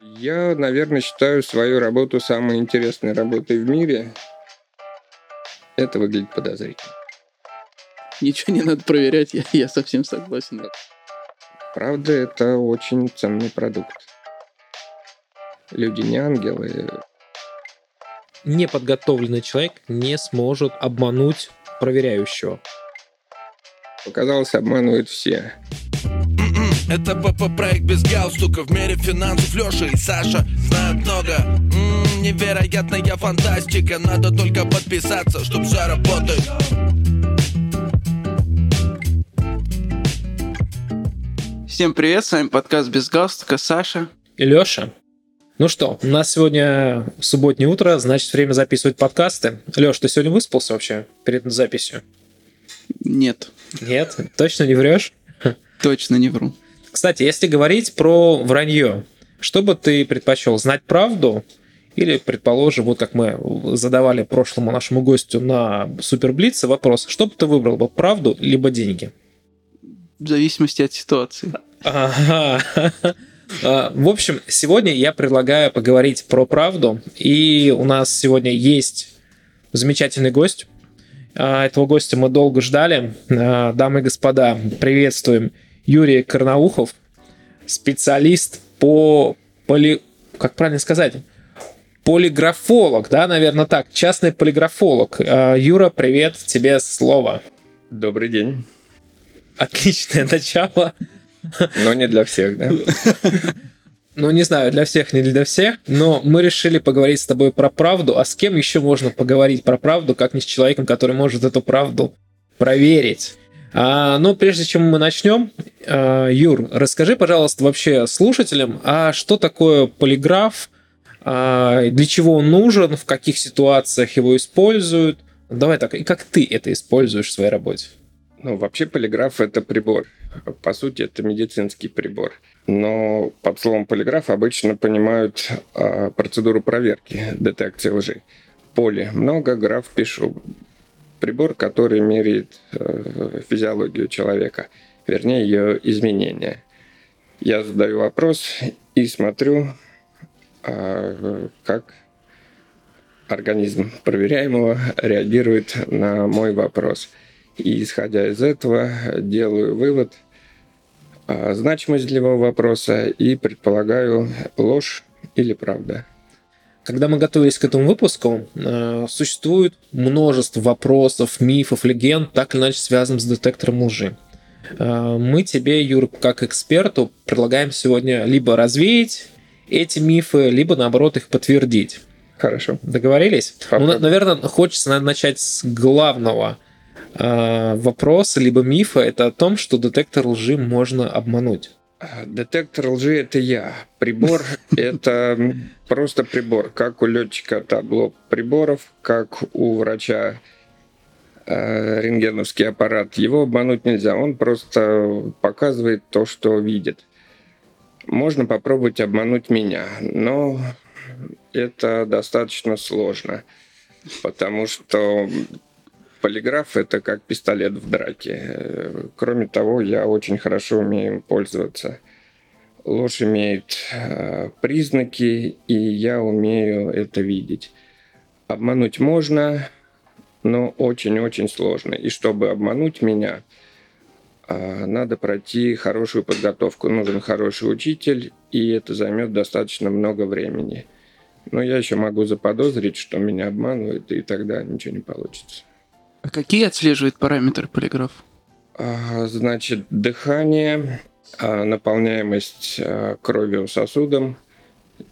Я, наверное, считаю свою работу самой интересной работой в мире. Это выглядит подозрительно. Ничего не надо проверять, я, я совсем согласен. Правда, это очень ценный продукт. Люди не ангелы. Неподготовленный человек не сможет обмануть проверяющего. Показалось, обманывают все. Это ПП-проект без галстука В мире финансов Леша и Саша знают много М-м, Невероятная фантастика Надо только подписаться, чтоб все работает Всем привет, с вами подкаст без галстука, Саша. И Леша. Ну что, у нас сегодня субботнее утро, значит, время записывать подкасты. Леш, ты сегодня выспался вообще перед записью? Нет, Нет? Точно не врешь? точно не вру. Кстати, если говорить про вранье, что бы ты предпочел, знать правду или, предположим, вот как мы задавали прошлому нашему гостю на Суперблице вопрос, что бы ты выбрал бы, правду либо деньги? В зависимости от ситуации. Ага. А, В общем, сегодня я предлагаю поговорить про правду. И у нас сегодня есть замечательный гость. А, Этого гостя мы долго ждали. А, Дамы и господа, приветствуем Юрий Карнаухов, специалист по поли... Как правильно сказать? Полиграфолог, да, наверное, так. Частный полиграфолог. А, Юра, привет, тебе слово. Добрый день. Отличное начало. Но не для всех, да? Ну, не знаю, для всех, не для всех, но мы решили поговорить с тобой про правду. А с кем еще можно поговорить про правду, как не с человеком, который может эту правду проверить? А, но прежде чем мы начнем, а, Юр, расскажи, пожалуйста, вообще слушателям, а что такое полиграф, а, для чего он нужен, в каких ситуациях его используют? Давай так, и как ты это используешь в своей работе? Ну, вообще полиграф – это прибор. По сути, это медицинский прибор. Но под словом полиграф обычно понимают а, процедуру проверки детекции лжи. Поле много, граф пишу. Прибор, который меряет э, физиологию человека, вернее, ее изменения. Я задаю вопрос и смотрю, а, как организм проверяемого реагирует на мой вопрос. И исходя из этого, делаю вывод, а, значимость для его вопроса и предполагаю ложь или правда. Когда мы готовились к этому выпуску, э, существует множество вопросов, мифов, легенд, так или иначе связанных с детектором лжи. Э, Мы тебе, Юр, как эксперту, предлагаем сегодня либо развеять эти мифы, либо наоборот их подтвердить. Хорошо. Договорились? Ну, Попробуем. наверное, хочется наверное, начать с главного э, вопроса, либо мифа. Это о том, что детектор лжи можно обмануть. Детектор лжи – это я. Прибор – это просто прибор. Как у летчика табло приборов, как у врача э, рентгеновский аппарат. Его обмануть нельзя. Он просто показывает то, что видит. Можно попробовать обмануть меня, но это достаточно сложно, потому что полиграф это как пистолет в драке. Э, Кроме того, я очень хорошо умею им пользоваться. Ложь имеет э, признаки, и я умею это видеть. Обмануть можно, но очень-очень сложно. И чтобы обмануть меня, а, надо пройти хорошую подготовку. Нужен хороший учитель, и это займет достаточно много времени. Но я еще могу заподозрить, что меня обманывают, и тогда ничего не получится. А какие отслеживает параметры полиграф? А, Значит, дыхание, а, наполняемость а, кровью сосудом,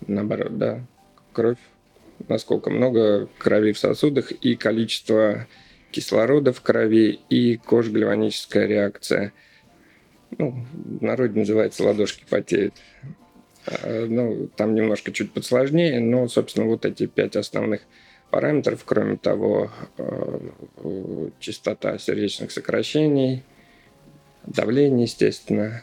наоборот, да, кровь, насколько много крови в сосудах и количество кислорода в крови и кожно-гальваническая реакция. Ну, в народе называется ладошки потеют. Ну, там немножко чуть подсложнее, но, собственно, вот эти пять основных параметров, кроме того, э, частота сердечных сокращений, давление, естественно.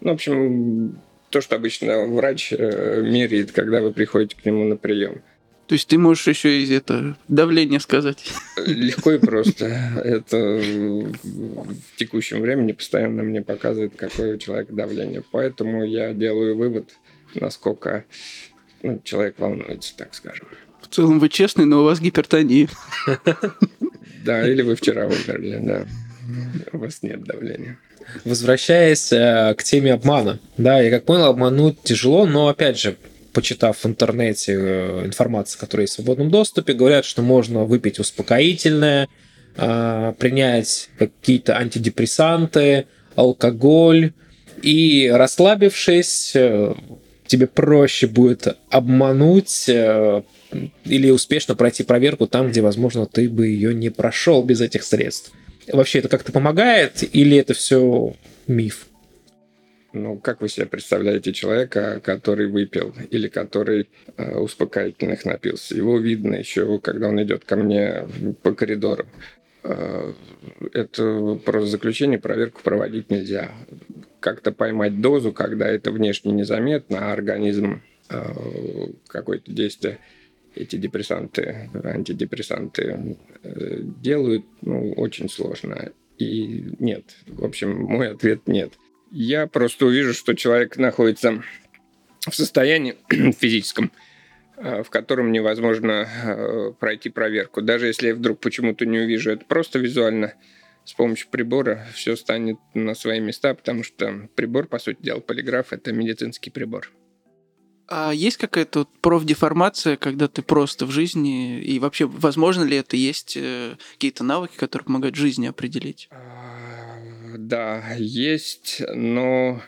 Ну, в общем, то, что обычно врач э, меряет, когда вы приходите к нему на прием. То есть ты можешь еще и это давление сказать. Легко и просто. Это в текущем времени постоянно мне показывает, какое у человека давление. Поэтому я делаю вывод насколько ну, человек волнуется, так скажем. Целом вы честный, но у вас гипертония. Да, или вы вчера умерли, да. У вас нет давления. Возвращаясь э, к теме обмана. Да, я как понял, обмануть тяжело, но опять же, почитав в интернете э, информацию, которая есть в свободном доступе, говорят, что можно выпить успокоительное, э, принять какие-то антидепрессанты, алкоголь, и расслабившись, э, тебе проще будет обмануть э, или успешно пройти проверку там, где, возможно, ты бы ее не прошел без этих средств. Вообще это как-то помогает или это все миф? Ну, как вы себе представляете человека, который выпил или который э, успокоительных напился? Его видно еще, когда он идет ко мне по коридору. Э, это просто заключение, проверку проводить нельзя. Как-то поймать дозу, когда это внешне незаметно, а организм э, какое-то действие эти депрессанты, антидепрессанты э, делают, ну, очень сложно. И нет. В общем, мой ответ нет. Я просто увижу, что человек находится в состоянии физическом, э, в котором невозможно э, пройти проверку. Даже если я вдруг почему-то не увижу это просто визуально, с помощью прибора все станет на свои места, потому что прибор, по сути дела, полиграф – это медицинский прибор. А есть какая-то вот профдеформация, когда ты просто в жизни, и вообще, возможно ли это, есть э, какие-то навыки, которые помогают жизни определить? А, да, есть, но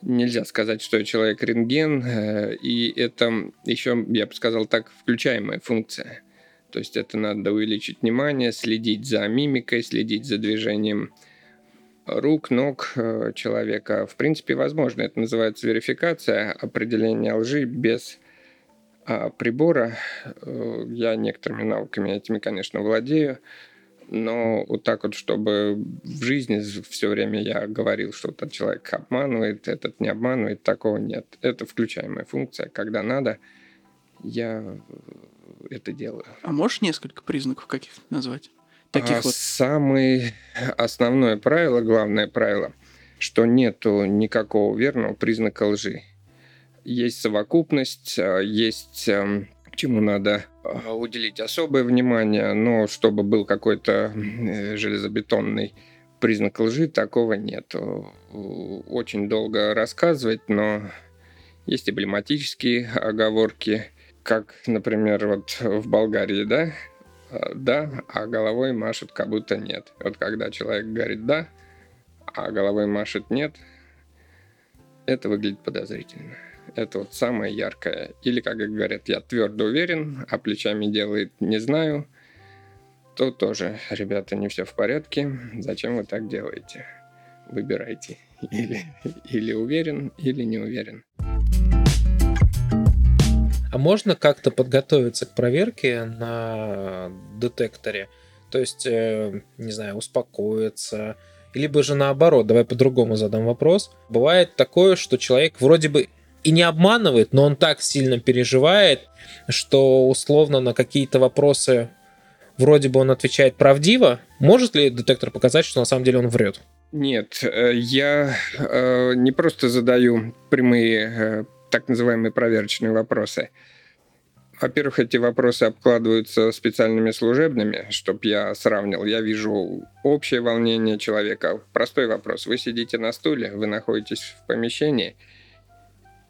нельзя сказать, что человек рентген, э, и это еще, я бы сказал так, включаемая функция. То есть это надо увеличить внимание, следить за мимикой, следить за движением рук, ног э, человека. В принципе, возможно, это называется верификация, определение лжи без а, прибора. Э, я некоторыми навыками этими, конечно, владею, но вот так вот, чтобы в жизни все время я говорил, что этот человек обманывает, этот не обманывает, такого нет. Это включаемая функция, когда надо, я это делаю. А можешь несколько признаков каких назвать? Таких а вот? Самое основное правило, главное правило, что нету никакого верного признака лжи. Есть совокупность, а, есть эм, чему надо а, уделить особое внимание, но чтобы был какой-то э, железобетонный признак лжи, такого нет. Очень долго рассказывать, но есть эмблематические оговорки, как, например, вот в Болгарии, да, да, а головой машет как будто нет. Вот когда человек говорит да, а головой машет нет, это выглядит подозрительно. Это вот самое яркое. Или, как говорят, я твердо уверен, а плечами делает не знаю, то тоже, ребята, не все в порядке. Зачем вы так делаете? Выбирайте. Или, или уверен, или не уверен. А можно как-то подготовиться к проверке на детекторе? То есть, э, не знаю, успокоиться, либо же наоборот, давай по-другому задам вопрос. Бывает такое, что человек вроде бы и не обманывает, но он так сильно переживает, что условно на какие-то вопросы вроде бы он отвечает правдиво. Может ли детектор показать, что на самом деле он врет? Нет, э, я э, не просто задаю прямые так называемые проверочные вопросы. Во-первых, эти вопросы обкладываются специальными служебными, чтобы я сравнил. Я вижу общее волнение человека. Простой вопрос. Вы сидите на стуле, вы находитесь в помещении,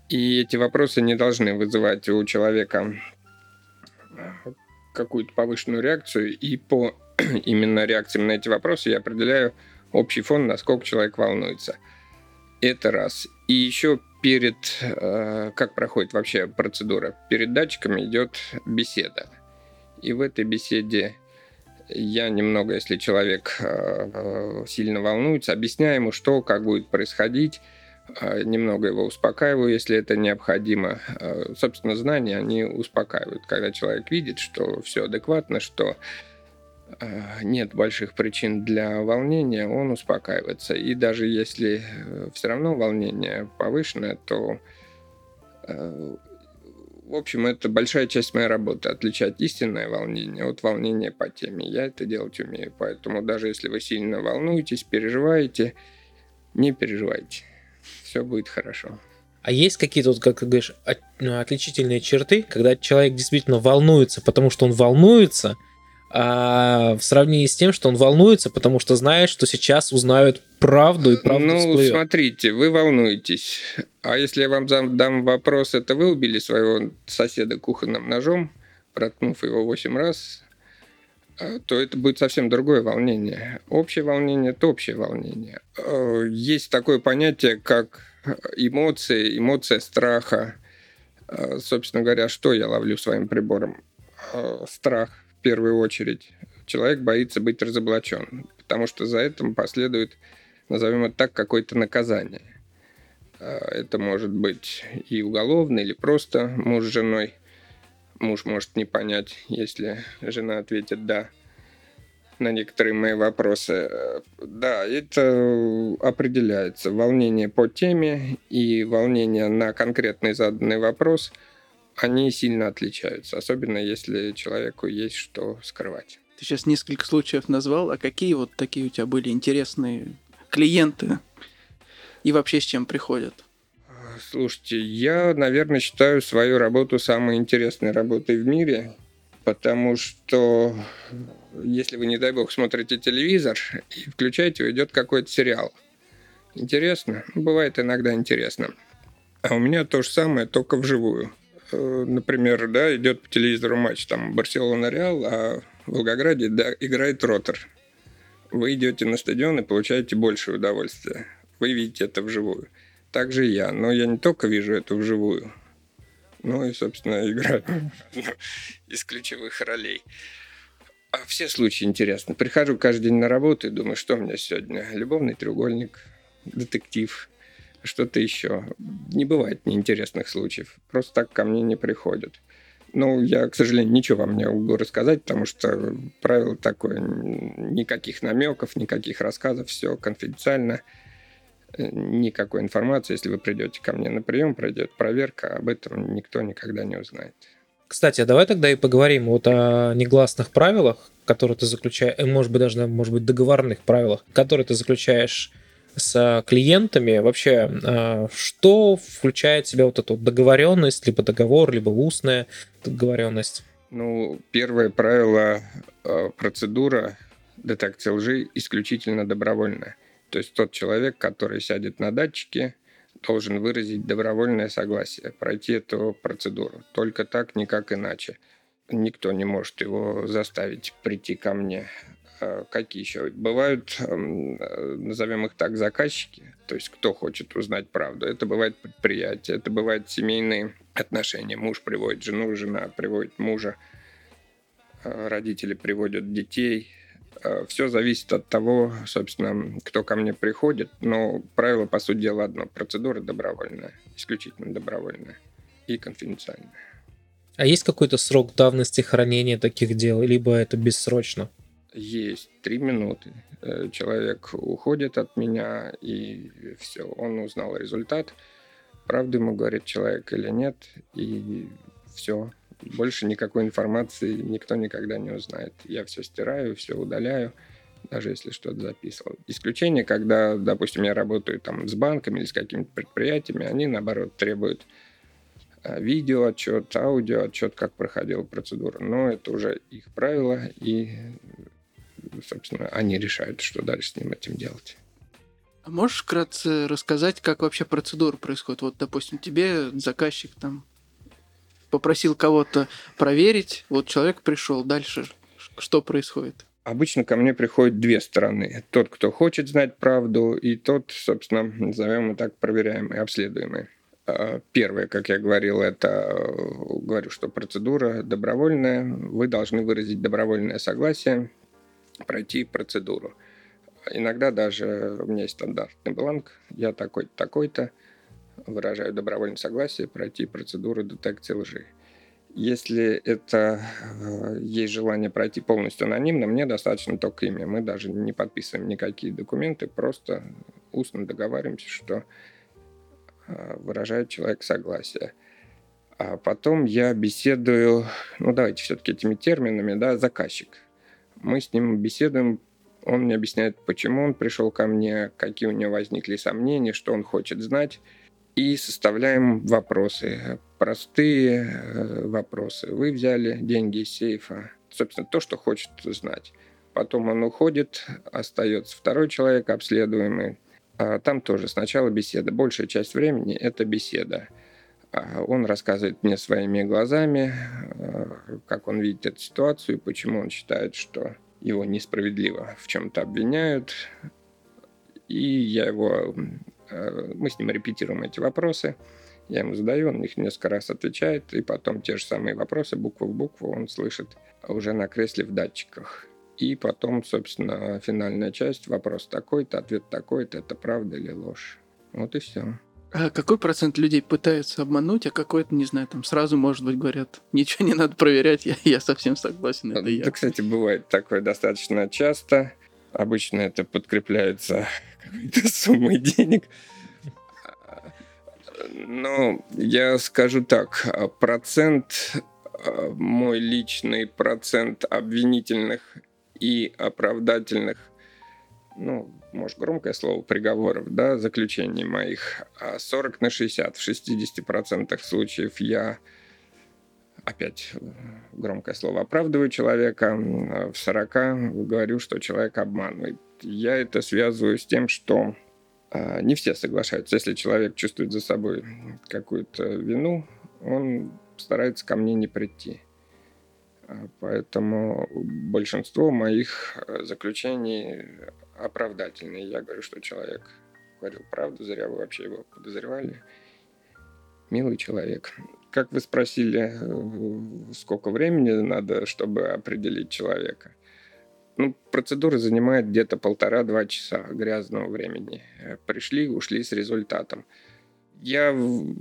и эти вопросы не должны вызывать у человека какую-то повышенную реакцию. И по именно реакциям на эти вопросы я определяю общий фон, насколько человек волнуется. Это раз. И еще перед, э, как проходит вообще процедура, перед датчиками идет беседа. И в этой беседе я немного, если человек э, э, сильно волнуется, объясняю ему, что, как будет происходить, немного его успокаиваю, если это необходимо. Собственно, знания, они успокаивают. Когда человек видит, что все адекватно, что нет больших причин для волнения, он успокаивается. И даже если э, все равно волнение повышенное, то, э, в общем, это большая часть моей работы, отличать истинное волнение от волнения по теме. Я это делать умею, поэтому даже если вы сильно волнуетесь, переживаете, не переживайте, все будет хорошо. А есть какие-то, вот, как ты говоришь, ну, отличительные черты, когда человек действительно волнуется, потому что он волнуется, а в сравнении с тем, что он волнуется, потому что знает, что сейчас узнают правду и правду Ну, всплывет. смотрите, вы волнуетесь. А если я вам зам- дам вопрос, это вы убили своего соседа кухонным ножом, проткнув его 8 раз, а, то это будет совсем другое волнение. Общее волнение – это общее волнение. Э, Есть такое понятие, как эмоции, эмоция страха. Э, Собственно говоря, что я ловлю своим прибором? Страх первую очередь. Человек боится быть разоблачен, потому что за этим последует, назовем это так, какое-то наказание. Э, Это может быть и уголовное, или просто муж с женой. Муж может не понять, если жена ответит «да» на некоторые мои вопросы. Да, это определяется. Волнение по теме и волнение на конкретный заданный вопрос, они сильно отличаются, особенно если человеку есть что скрывать. Ты сейчас несколько случаев назвал, а какие вот такие у тебя были интересные клиенты? И вообще с чем приходят? Слушайте, я, наверное, считаю свою работу самой интересной работой в мире, потому что если вы, не дай бог, смотрите телевизор и включаете, идет какой-то сериал. Интересно? Бывает иногда интересно. А у меня то же самое, только вживую. Э, Например, да, идет по телевизору матч, там Барселона-Реал, а в Волгограде да, играет Ротор. Вы идете на стадион и получаете большее удовольствие. Вы видите это вживую. Так же я. Но я не только вижу это вживую, но и, собственно, играю из ключевых ролей. А все случаи интересны. Прихожу каждый день на работу и думаю, что у меня сегодня? Любовный треугольник, детектив, что-то еще. Не бывает неинтересных случаев. Просто так ко мне не приходят. Ну, я, к сожалению, ничего вам не могу рассказать, потому что правило такое, никаких намеков, никаких рассказов, все конфиденциально, Э, никакой информации. Если вы придете ко мне на прием, пройдет проверка, об этом никто никогда не узнает. Кстати, а давай тогда и поговорим вот о негласных правилах, которые ты заключаешь, э, может быть, даже, может быть, договорных правилах, которые ты заключаешь с клиентами. Вообще, э, что включает в себя вот эту договоренность, либо договор, либо устная договоренность? Ну, первое правило э, процедура детекции лжи исключительно добровольная. То есть тот человек, который сядет на датчики, должен выразить добровольное согласие, пройти эту процедуру. Только так, никак иначе. Никто не может его заставить прийти ко мне. А Какие еще? Бывают, эм, э, назовем их так, заказчики, то есть кто хочет узнать правду. Это бывает предприятие, это бывают семейные отношения. Муж приводит жену, жена приводит мужа, э, родители приводят детей. Все зависит от того, собственно, кто ко мне приходит. Но правило, по сути дела, одно. Процедура добровольная, исключительно добровольная и конфиденциальная. А есть какой-то срок давности хранения таких дел, либо это бессрочно? Есть три минуты. Э, Человек уходит от меня, и все, он узнал результат. Правду ему говорит человек или нет, и все. Больше никакой информации никто никогда не узнает. Я все стираю, все удаляю, даже если что-то записывал. Исключение, когда, допустим, я работаю там с банками или с какими-то предприятиями, они, наоборот, требуют а, видео отчет, аудио отчет, как проходила процедура. Но это уже их правила, и, собственно, они решают, что дальше с ним этим делать. А можешь вкратце рассказать, как вообще процедура происходит? Вот, допустим, тебе заказчик там попросил кого-то проверить, вот человек пришел, дальше что происходит? Обычно ко мне приходят две стороны. Тот, кто хочет знать правду, и тот, собственно, назовем его так, проверяемый, обследуемый. А, Первое, как я говорил, это э, говорю, что процедура добровольная. Вы должны выразить добровольное согласие, пройти процедуру. Иногда даже у меня есть стандартный бланк, я такой-то, такой-то, выражаю добровольное согласие пройти процедуру детекции лжи. Если это э, есть желание пройти полностью анонимно, мне достаточно только имя. Мы даже не подписываем никакие документы, просто устно договариваемся, что э, выражает человек согласие. А потом я беседую, ну давайте все-таки этими терминами, да, заказчик. Мы с ним беседуем, он мне объясняет, почему он пришел ко мне, какие у него возникли сомнения, что он хочет знать. и составляем вопросы, простые э, вопросы. Вы взяли деньги из сейфа, собственно, то, что хочет знать. Потом он уходит, остается второй человек, обследуемый. А там тоже сначала беседа. Большая часть времени – это беседа. А он рассказывает мне своими глазами, э, как он видит эту ситуацию, почему он считает, что его несправедливо в чем-то обвиняют. И я его Э, мы с ним репетируем эти вопросы, я ему задаю, он их несколько раз отвечает, и потом те же самые вопросы, букву в букву, он слышит уже на кресле в датчиках. И потом, собственно, финальная часть, вопрос такой-то, ответ такой-то, это правда или ложь. Вот и все. А какой процент людей пытаются обмануть, а какой-то, не знаю, там сразу, может быть, говорят, ничего не надо проверять, я, я совсем согласен, это да, кстати, бывает такое достаточно часто. Обычно это подкрепляется какой-то суммой денег. Но я скажу так, процент, мой личный процент обвинительных и оправдательных, ну, может, громкое слово, приговоров, да, заключений моих, 40 на 60. В 60% случаев я опять громкое слово, оправдываю человека, в 40 говорю, что человек обманывает я это связываю с тем, что а, не все соглашаются. Если человек чувствует за собой какую-то вину, он старается ко мне не прийти. А, поэтому большинство моих а, заключений оправдательные. Я говорю, что человек говорил правду, зря вы вообще его подозревали. Милый человек. Как вы спросили, э, сколько времени надо, чтобы определить человека? Ну, процедура занимает где-то полтора-два часа грязного времени. Пришли, ушли с результатом. Я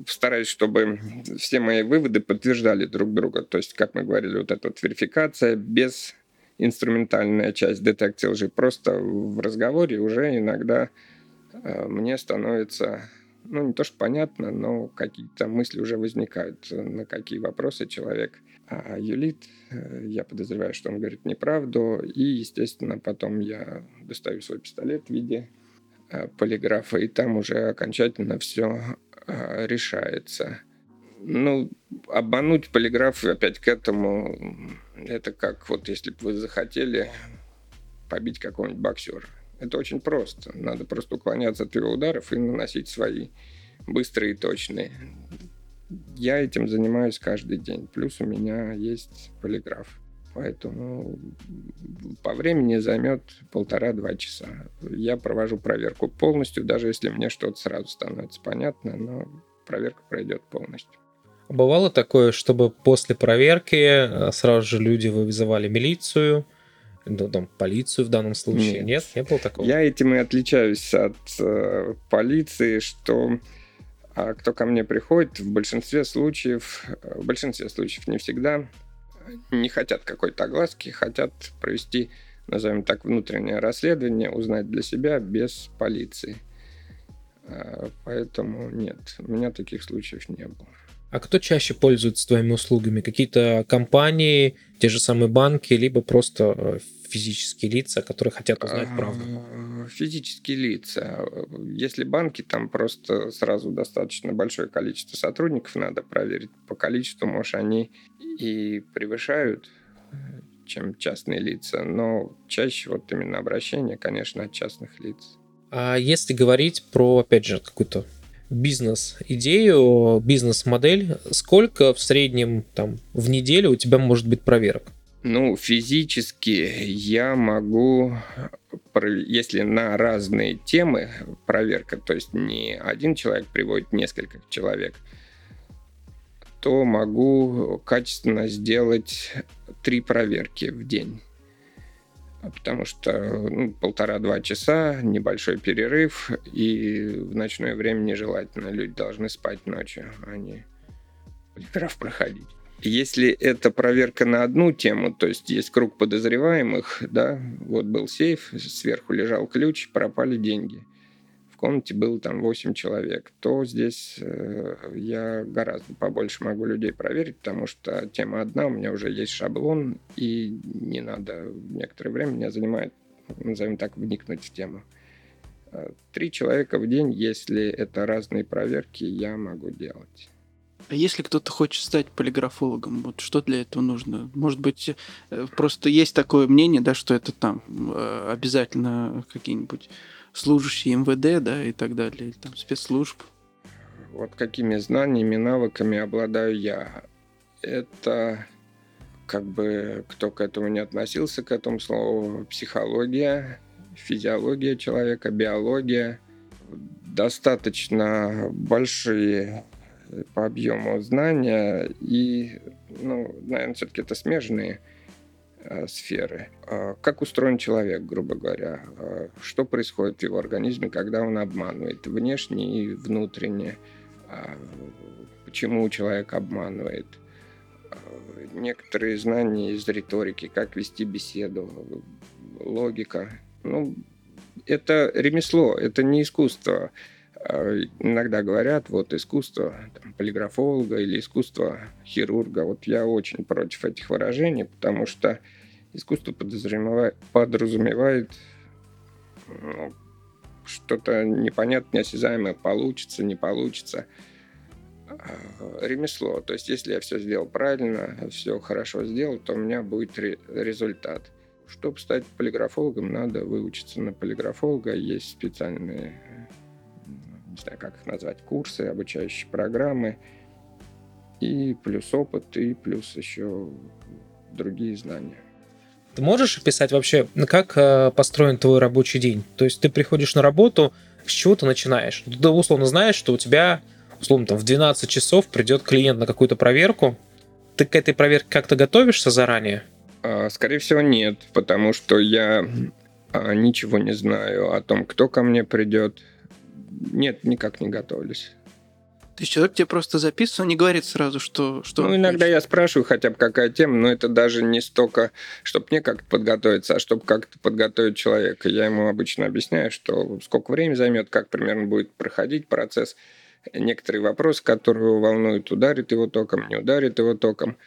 стараюсь, чтобы все мои выводы подтверждали друг друга. То есть, как мы говорили, вот эта вот верификация без инструментальная часть детекции лжи. Просто в разговоре уже иногда э, мне становится, ну, не то что понятно, но какие-то мысли уже возникают, на какие вопросы человек а юлит, э, я подозреваю, что он говорит неправду. И, естественно, потом я достаю свой пистолет в виде э, полиграфа, и там уже окончательно все решается. Ну, обмануть полиграф опять к этому, это как вот если бы вы захотели побить какого-нибудь боксера. Это очень просто. Надо просто уклоняться от его ударов и наносить свои быстрые и точные. Я этим занимаюсь каждый день. Плюс у меня есть полиграф. Поэтому по времени займет полтора-два часа. Я провожу проверку полностью, даже если мне что-то сразу становится понятно, но проверка пройдет полностью. Бывало такое, чтобы после проверки э, сразу же люди вызывали милицию, ну, там, полицию в данном случае? Нет, Нет не было такого? Я этим и отличаюсь от э, полиции, что а кто ко мне приходит, в большинстве случаев, в большинстве случаев не всегда, не хотят какой-то огласки, хотят провести, назовем так, внутреннее расследование, узнать для себя без полиции. А, поэтому нет, у меня таких случаев не было. А кто чаще пользуется твоими услугами? Какие-то компании, те же самые банки, либо просто э, физические лица, которые хотят узнать правду? Физические лица. Если банки, там просто сразу достаточно большое количество сотрудников надо проверить. По количеству, может, они и превышают чем частные лица, но чаще вот именно обращение, конечно, от частных лиц. А если говорить про, опять же, какую-то бизнес-идею, бизнес-модель, сколько в среднем там в неделю у тебя может быть проверок? Ну, физически я могу, если на разные темы проверка, то есть не один человек приводит несколько человек, то могу качественно сделать три проверки в день потому что ну, полтора-два часа, небольшой перерыв, и в ночное время нежелательно. Люди должны спать ночью, а не полиграф проходить. Если это проверка на одну тему, то есть есть круг подозреваемых, да, вот был сейф, сверху лежал ключ, пропали деньги комнате было там 8 человек, то здесь э, я гораздо побольше могу людей проверить, потому что тема одна, у меня уже есть шаблон, и не надо некоторое время меня занимает, назовем так, вникнуть в тему. Э, Три человека в день, если это разные проверки, я могу делать. А если кто-то хочет стать полиграфологом, вот что для этого нужно? Может быть, э, просто есть такое мнение, да, что это там э, обязательно какие-нибудь служащие МВД, да, и так далее, или там спецслужб. Вот какими знаниями, навыками обладаю я. Это как бы кто к этому не относился, к этому слову, психология, физиология человека, биология. Достаточно большие по объему знания и, ну, наверное, все-таки это смежные сферы. А как устроен человек, грубо говоря? А что происходит в его организме, когда он обманывает внешне и внутренне? Почему человек обманывает? некоторые знания из риторики, как вести беседу, логика. Ну, это ремесло, это не искусство. А, иногда говорят, вот искусство там, полиграфолога или искусство хирурга. Вот я очень против этих выражений, потому что искусство подразумевает, ну, что-то непонятное, неосязаемое, получится, не получится. Э, ремесло. То есть, если я все сделал правильно, все хорошо сделал, то у меня будет результат. Чтобы стать полиграфологом, надо выучиться на полиграфолога. Есть специальные, не знаю, как их назвать, курсы, обучающие программы. И плюс опыт, и плюс еще другие знания. Ты можешь описать вообще, как э, построен твой рабочий день? То есть ты приходишь на работу, с чего ты начинаешь? Ты условно знаешь, что у тебя условно, там в 12 часов придет клиент на какую-то проверку, ты к этой проверке как-то готовишься заранее? А, скорее всего, нет, потому что я а, ничего не знаю о том, кто ко мне придет. Нет, никак не готовлюсь. То есть человек тебе просто записывает, он не говорит сразу, что... что ну, иногда я спрашиваю хотя бы какая тема, но это даже не столько, чтобы мне как-то подготовиться, а чтобы как-то подготовить человека. Я ему обычно объясняю, что сколько времени займет, как примерно будет проходить процесс некоторые вопросы, которые его волнуют, ударит его током, не ударит его током,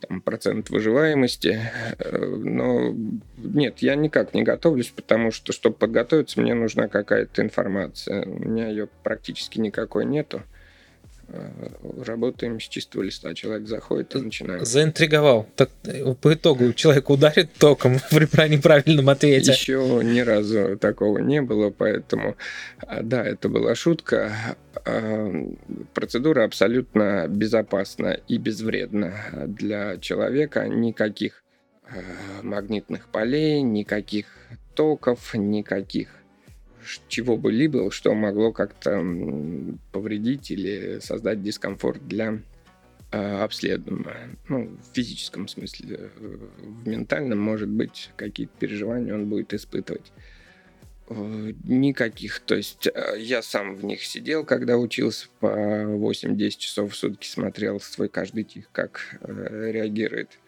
там, процент выживаемости. Э, но нет, я никак не готовлюсь, потому что, чтобы подготовиться, мне нужна какая-то информация. У меня ее практически никакой нету. Э, работаем с чистого листа. Человек заходит и начинает. Заинтриговал. Так э, по итогу человек ударит током при неправильном ответе. Еще ни разу такого не было, поэтому а, да, это была шутка. А, процедура абсолютно безопасна и безвредна для человека. Никаких а, магнитных полей, никаких токов, никаких чего бы либо, что могло как-то повредить или создать дискомфорт для э, обследуемого. Ну, в физическом смысле. В ментальном, может быть, какие-то переживания он будет испытывать. Э, никаких. То есть э, я сам в них сидел, когда учился по 8-10 часов в сутки, смотрел свой каждый тих, как реагирует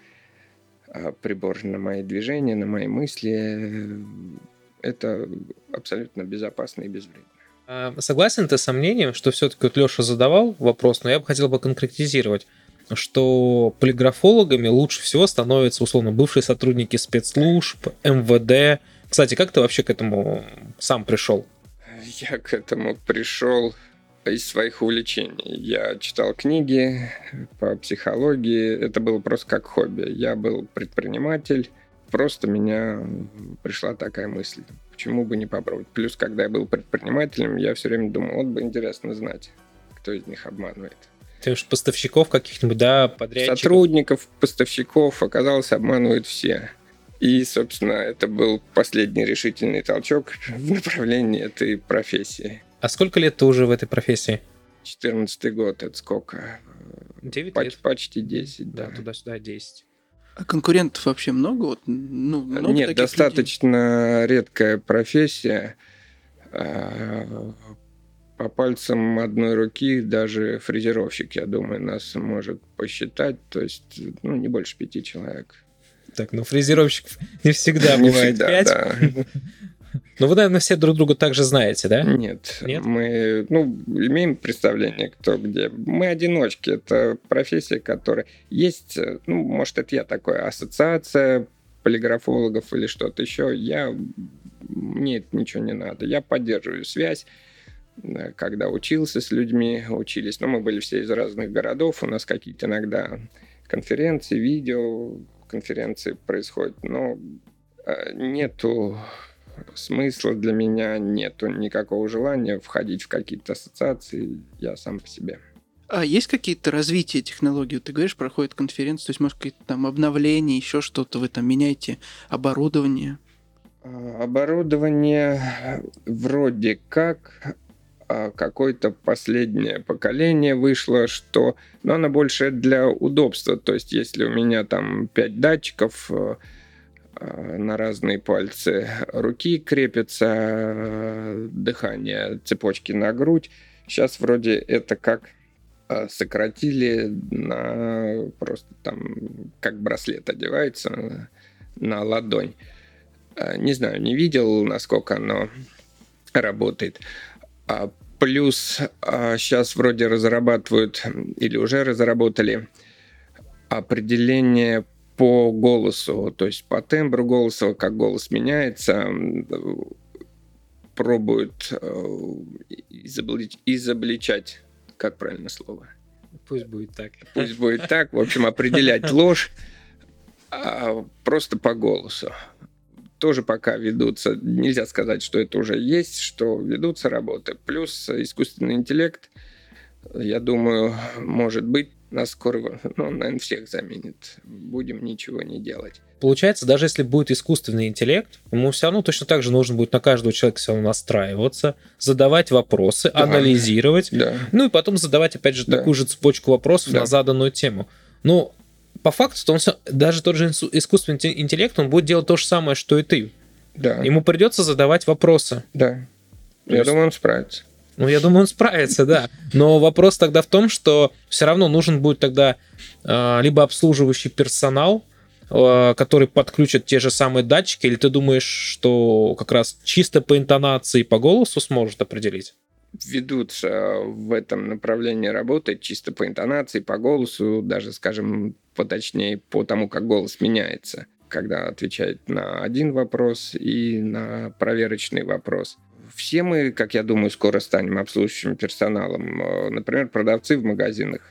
прибор на мои движения, на мои мысли это абсолютно безопасно и безвредно. А, согласен ты со мнением, что все-таки вот Леша задавал вопрос, но я бы хотел бы конкретизировать, что полиграфологами лучше всего становятся, условно, бывшие сотрудники спецслужб, МВД. Кстати, как ты вообще к этому сам пришел? Я к этому пришел из своих увлечений. Я читал книги по психологии. Это было просто как хобби. Я был предприниматель просто меня пришла такая мысль, почему бы не попробовать. Плюс, когда я был предпринимателем, я все время думал, вот бы интересно знать, кто из них обманывает. Ты уж поставщиков каких-нибудь, да, подрядчиков? Сотрудников, поставщиков, оказалось, обманывают все. И, собственно, это был последний решительный толчок в направлении этой профессии. А сколько лет ты уже в этой профессии? 14 год, это сколько? 9 Поч- лет. Почти 10, да. Да, туда-сюда 10. А конкурентов вообще много? Вот, ну, много Нет, достаточно людей? редкая профессия. А, по пальцам одной руки даже фрезеровщик, я думаю, нас может посчитать. То есть, ну, не больше пяти человек. Так, ну фрезеровщиков не всегда бывает пять. Да. Но вы, наверное, все друг друга также знаете, да? Нет. Нет? Мы, ну, имеем представление, кто где. Мы одиночки. Это профессия, которая есть, ну, может, это я такой, ассоциация полиграфологов или что-то еще. Я... Мне это ничего не надо. Я поддерживаю связь когда учился с людьми, учились. Но мы были все из разных городов, у нас какие-то иногда конференции, видео конференции происходят, но э, нету смысла для меня, нету никакого желания входить в какие-то ассоциации, я сам по себе. А есть какие-то развития технологий? Ты говоришь, проходит конференция, то есть, может, какие-то там обновления, еще что-то, вы там меняете оборудование? А, оборудование вроде как а, какое-то последнее поколение вышло, что... Но оно больше для удобства. То есть, если у меня там 5 датчиков э, на разные пальцы руки крепится, э, дыхание, цепочки на грудь, сейчас вроде это как сократили на просто там, как браслет одевается на ладонь. Не знаю, не видел, насколько оно работает. А плюс сейчас вроде разрабатывают или уже разработали определение по голосу, то есть по тембру голоса, как голос меняется, пробуют э, изоблич, изобличать, как правильно слово? Пусть будет так. Пусть будет так. В общем, определять ложь а, просто по голосу тоже пока ведутся, нельзя сказать, что это уже есть, что ведутся работы. Плюс искусственный интеллект, я думаю, может быть, нас скоро, ну, наверное, всех заменит. Будем ничего не делать. Получается, даже если будет искусственный интеллект, ему все равно точно так же нужно будет на каждого человека все равно настраиваться, задавать вопросы, да. анализировать, да. ну и потом задавать, опять же, да. такую же цепочку вопросов да. на заданную тему. Ну, по факту, он даже тот же искусственный интеллект, он будет делать то же самое, что и ты. Да. Ему придется задавать вопросы. Да. То я есть... думаю, он справится. Ну, я думаю, он справится, да. Но вопрос тогда в том, что все равно нужен будет тогда э, либо обслуживающий персонал, э, который подключит те же самые датчики, или ты думаешь, что как раз чисто по интонации, по голосу сможет определить? ведутся в этом направлении работы чисто по интонации, по голосу, даже, скажем, поточнее по тому, как голос меняется, когда отвечает на один вопрос и на проверочный вопрос. Все мы, как я думаю, скоро станем обслуживающим персоналом. Например, продавцы в магазинах.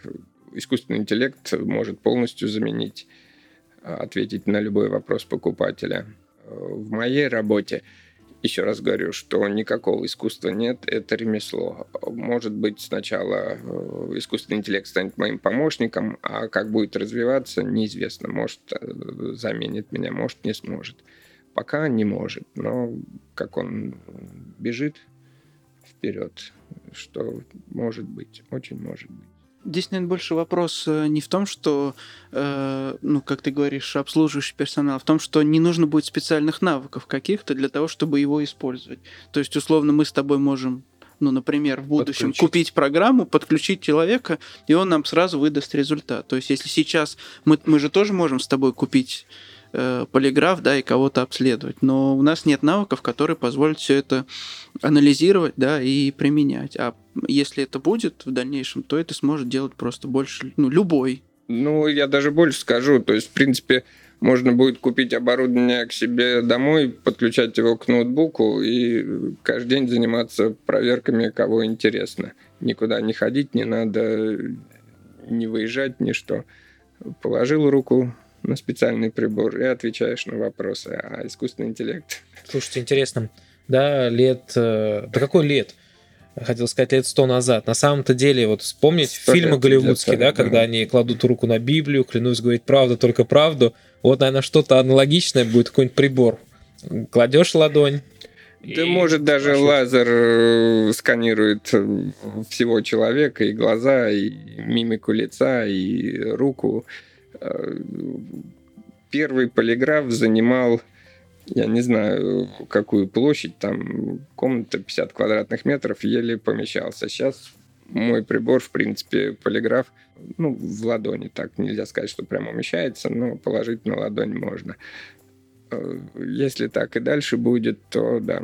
Искусственный интеллект может полностью заменить, ответить на любой вопрос покупателя. В моей работе еще раз говорю, что никакого искусства нет, это ремесло. Может быть, сначала э, искусственный интеллект станет моим помощником, а как будет развиваться, неизвестно. Может, э, заменит меня, может, не сможет. Пока не может, но как он бежит вперед, что может быть, очень может быть. Здесь, наверное, больше вопрос э, не в том, что, э, ну, как ты говоришь, обслуживающий персонал, а в том, что не нужно будет специальных навыков каких-то для того, чтобы его использовать. То есть, условно, мы с тобой можем ну, например, в будущем подключить. купить программу, подключить человека, и он нам сразу выдаст результат. То есть, если сейчас мы, мы же тоже можем с тобой купить э, полиграф, да, и кого-то обследовать. Но у нас нет навыков, которые позволят все это анализировать, да, и применять. А если это будет в дальнейшем, то это сможет делать просто больше, ну, любой. Ну, я даже больше скажу. То есть, в принципе, можно будет купить оборудование к себе домой, подключать его к ноутбуку и каждый день заниматься проверками, кого интересно. Никуда не ходить не надо, не выезжать, ни что. Положил руку на специальный прибор и отвечаешь на вопросы. А искусственный интеллект... Слушайте, интересно. Да, лет... Э, да какой лет? хотел сказать, лет сто назад. На самом-то деле, вот вспомнить фильмы голливудские, да, да, когда они кладут руку на Библию, клянусь говорить правду, только правду. Вот, наверное, что-то аналогичное будет, какой-нибудь прибор. Кладешь ладонь, да, может, даже пошел. лазер э, сканирует э, всего человека, и глаза, и мимику лица, и руку. Первый полиграф занимал, я не знаю, какую площадь, там комната 50 квадратных метров, еле помещался. Сейчас мой прибор, в принципе, полиграф, ну, в ладони, так нельзя сказать, что прямо умещается, но положить на ладонь можно. Э, если так и дальше будет, то да,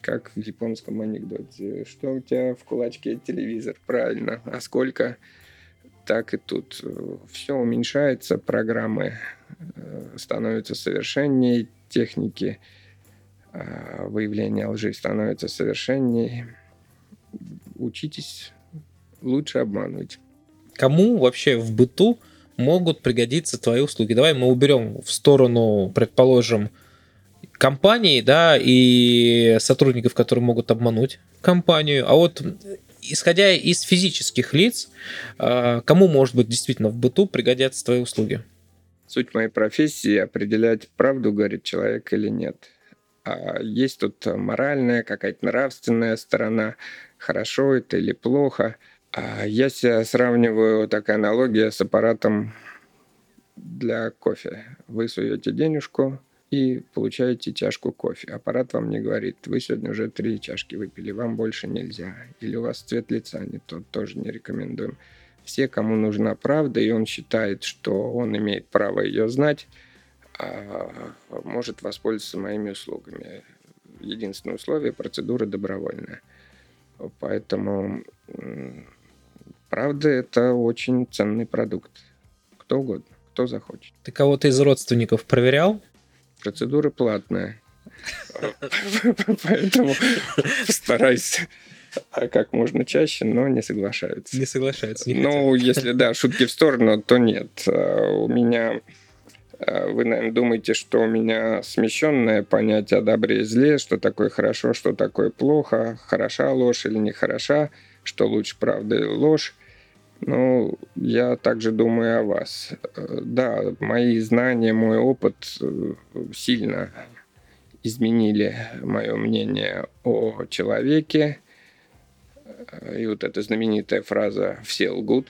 как в японском анекдоте. Что у тебя в кулачке телевизор? Правильно. А сколько? Так и тут. Все уменьшается, программы становятся совершеннее, техники выявления лжи становятся совершеннее. Учитесь лучше обманывать. Кому вообще в быту могут пригодиться твои услуги? Давай мы уберем в сторону, предположим, компании, да, и сотрудников, которые могут обмануть компанию. А вот исходя из физических лиц, а, кому, может быть, действительно в быту пригодятся твои услуги? Суть моей профессии определять, правду говорит человек или нет. А есть тут моральная, какая-то нравственная сторона, хорошо это или плохо. А я себя сравниваю, такая аналогия с аппаратом для кофе. Вы суете денежку, и получаете чашку кофе. Аппарат вам не говорит, вы сегодня уже три чашки выпили, вам больше нельзя. Или у вас цвет лица не тот, тоже не рекомендуем. Все, кому нужна правда, и он считает, что он имеет право ее знать, а, может воспользоваться моими услугами. Единственное условие – процедура добровольная. Поэтому правда – это очень ценный продукт. Кто угодно, кто захочет. Ты кого-то из родственников проверял? Процедура платная. Поэтому стараюсь как можно чаще, но не соглашаются. Не соглашаются. Не ну, если да, шутки в сторону, то нет. А, у меня а, вы, наверное, думаете, что у меня смещенное понятие о добре и зле, что такое хорошо, что такое плохо, хороша ложь или не хороша, что лучше правда или ложь. Ну, я также думаю о вас. Да, мои знания, мой опыт э, сильно изменили мое мнение о человеке. И вот эта знаменитая фраза «все лгут».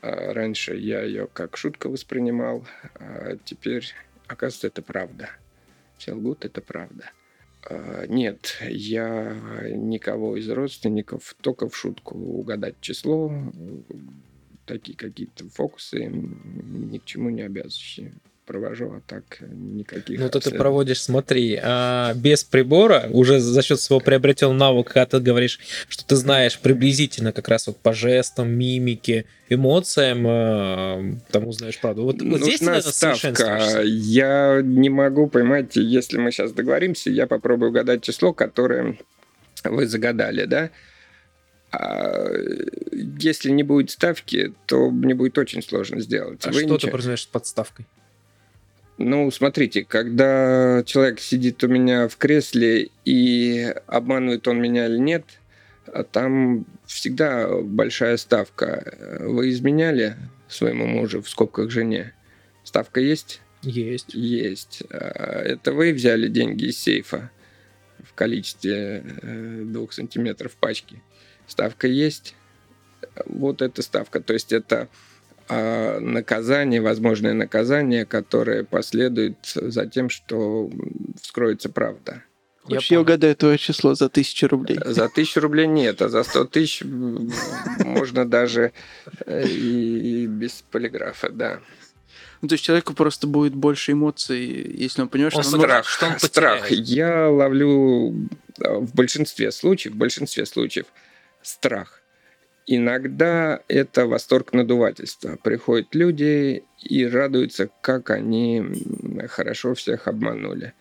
Раньше я ее как шутка воспринимал, а теперь, оказывается, это правда. Все лгут – это правда. А, нет, я никого из родственников только в шутку угадать число, такие какие-то фокусы ни к чему не обязывающие провожу, а так никаких. Ну, то ты проводишь, смотри, а, без прибора, уже за счет своего приобретенного навыка, когда ты говоришь, что ты знаешь приблизительно как раз вот по жестам, мимике, эмоциям, а, там узнаешь правду. Вот, вот здесь ты ставка. Я не могу поймать, если мы сейчас договоримся, я попробую угадать число, которое вы загадали, да? А если не будет ставки, то мне будет очень сложно сделать. А Вы что ничего... ты подразумеваешь под ставкой? Ну, смотрите, когда человек сидит у меня в кресле и обманывает он меня или нет, а там всегда большая ставка. Вы изменяли своему мужу, в скобках жене? Ставка есть? Есть. Есть. А это вы взяли деньги из сейфа в количестве э, двух сантиметров пачки? Ставка есть? Вот эта ставка. То есть это а наказание, возможное наказание, которое последует за тем, что вскроется правда. Вообще я угадаю твое число за тысячу рублей. За тысячу рублей нет, а за сто тысяч можно даже э, и без полиграфа, да. Ну, то есть человеку просто будет больше эмоций, если он понимает, он что он страх, может, что он страх. Я ловлю э, в большинстве случаев, в большинстве случаев страх. Иногда это восторг надувательства. Приходят люди и радуются, как они хорошо всех обманули.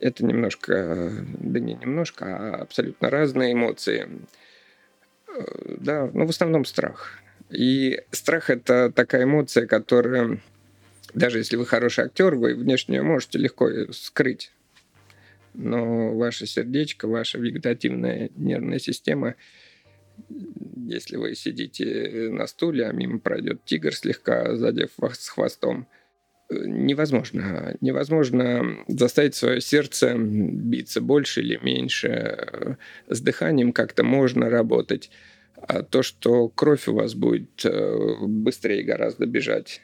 Это немножко, да не немножко, а абсолютно разные эмоции. Э, да, ну в основном страх. И страх это такая эмоция, которая, даже если вы хороший актер, вы внешне можете легко скрыть. Но ваше сердечко, ваша вегетативная нервная система – если вы сидите на стуле, а мимо пройдет тигр, слегка задев вас с хвостом, э, невозможно. Невозможно заставить свое сердце биться больше или меньше. С дыханием как-то можно работать. А то, что кровь у вас будет э, быстрее гораздо бежать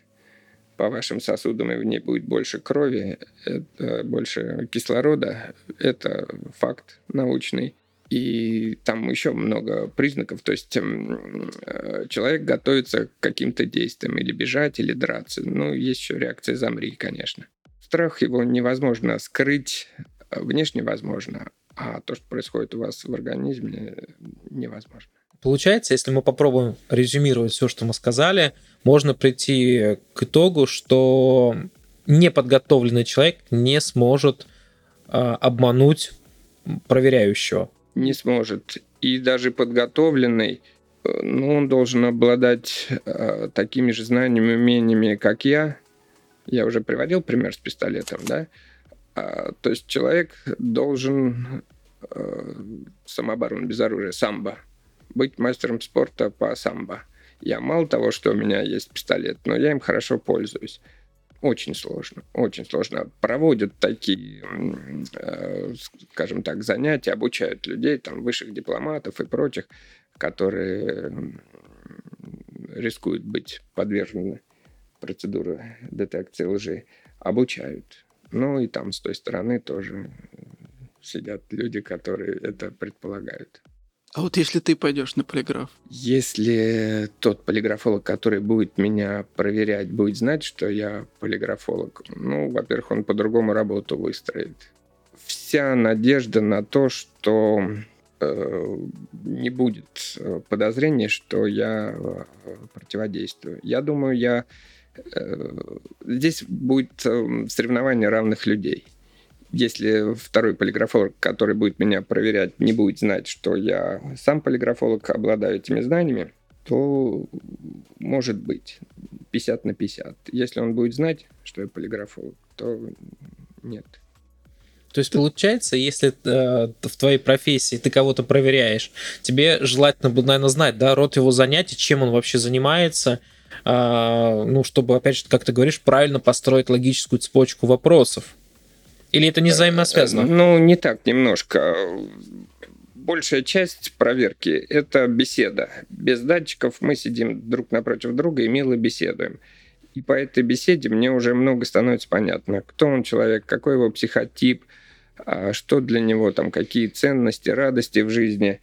по вашим сосудам, и в ней будет больше крови, это больше кислорода, это факт научный. И там еще много признаков. То есть э, человек готовится к каким-то действиям, или бежать, или драться. Ну, есть еще реакция «замри», конечно. Страх его невозможно скрыть, внешне возможно, а то, что происходит у вас в организме, невозможно. Получается, если мы попробуем резюмировать все, что мы сказали, можно прийти к итогу, что неподготовленный человек не сможет э, обмануть проверяющего. Не сможет. И даже подготовленный, э, ну, он должен обладать э, такими же знаниями, умениями, как я. Я уже приводил пример с пистолетом, да? А, то есть человек должен э, самооборону без оружия, самбо, быть мастером спорта по самбо. Я мало того, что у меня есть пистолет, но я им хорошо пользуюсь. Очень сложно, очень сложно. Проводят такие, э, скажем так, занятия, обучают людей, там, высших дипломатов и прочих, которые рискуют быть подвержены процедуре детекции лжи, обучают. Ну и там с той стороны тоже сидят люди, которые это предполагают. А вот если ты пойдешь на полиграф? Если тот полиграфолог, который будет меня проверять, будет знать, что я полиграфолог, ну, во-первых, он по-другому работу выстроит. Вся надежда на то, что э, не будет э, подозрения, что я э, противодействую. Я думаю, я э, здесь будет соревнование равных людей если второй полиграфолог, который будет меня проверять, не будет знать, что я сам полиграфолог, обладаю этими знаниями, то может быть 50 на 50. Если он будет знать, что я полиграфолог, то нет. То есть получается, если э, в твоей профессии ты кого-то проверяешь, тебе желательно бы, наверное, знать, да, род его занятий, чем он вообще занимается, э, ну, чтобы, опять же, как ты говоришь, правильно построить логическую цепочку вопросов. Или это не взаимосвязано? Ну, не так немножко. Большая часть проверки – это беседа. Без датчиков мы сидим друг напротив друга и мило беседуем. И по этой беседе мне уже много становится понятно, кто он человек, какой его психотип, а что для него там, какие ценности, радости в жизни,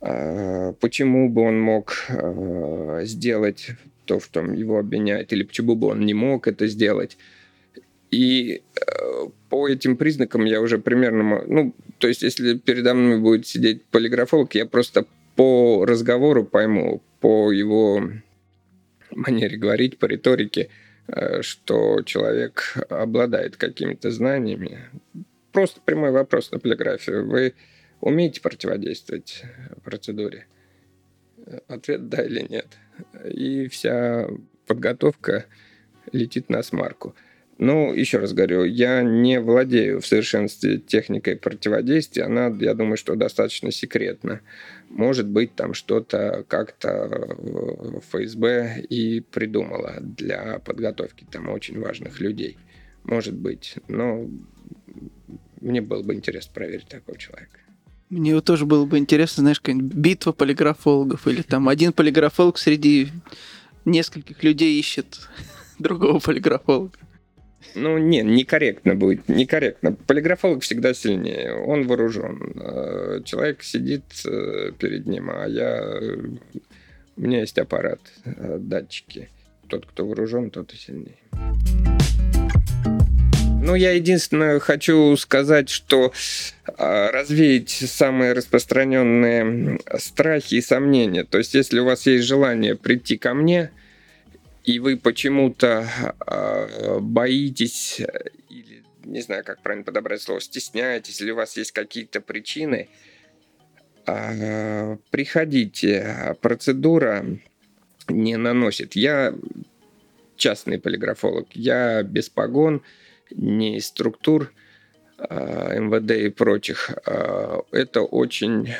а, почему бы он мог а, сделать то, что его обвиняет, или почему бы он не мог это сделать. И э, по этим признакам я уже примерно... Ну, то есть, если передо мной будет сидеть полиграфолог, я просто по разговору пойму, по его манере говорить, по риторике, э, что человек обладает какими-то знаниями. Просто прямой вопрос на полиграфию. Вы умеете противодействовать процедуре? Ответ да или нет. И вся подготовка летит на смарку. Ну, еще раз говорю, я не владею в совершенстве техникой противодействия. Она, я думаю, что достаточно секретна. Может быть, там что-то как-то ФСБ и придумала для подготовки там очень важных людей. Может быть. Но мне было бы интересно проверить такого человека. Мне вот тоже было бы интересно, знаешь, какая-нибудь битва полиграфологов или там один полиграфолог среди нескольких людей ищет другого полиграфолога. Ну, не, некорректно будет, некорректно. Полиграфолог всегда сильнее, он вооружен. Э, человек сидит э, перед ним, а я... У меня есть аппарат, э, датчики. Тот, кто вооружен, тот и сильнее. Ну, я единственное хочу сказать, что развеять самые распространенные страхи и сомнения. То есть, если у вас есть желание прийти ко мне, и вы почему-то э, боитесь или не знаю, как правильно подобрать слово, стесняетесь, или у вас есть какие-то причины, э, приходите. Процедура не наносит. Я частный полиграфолог, я без погон, не из структур э, МВД и прочих. Э, это очень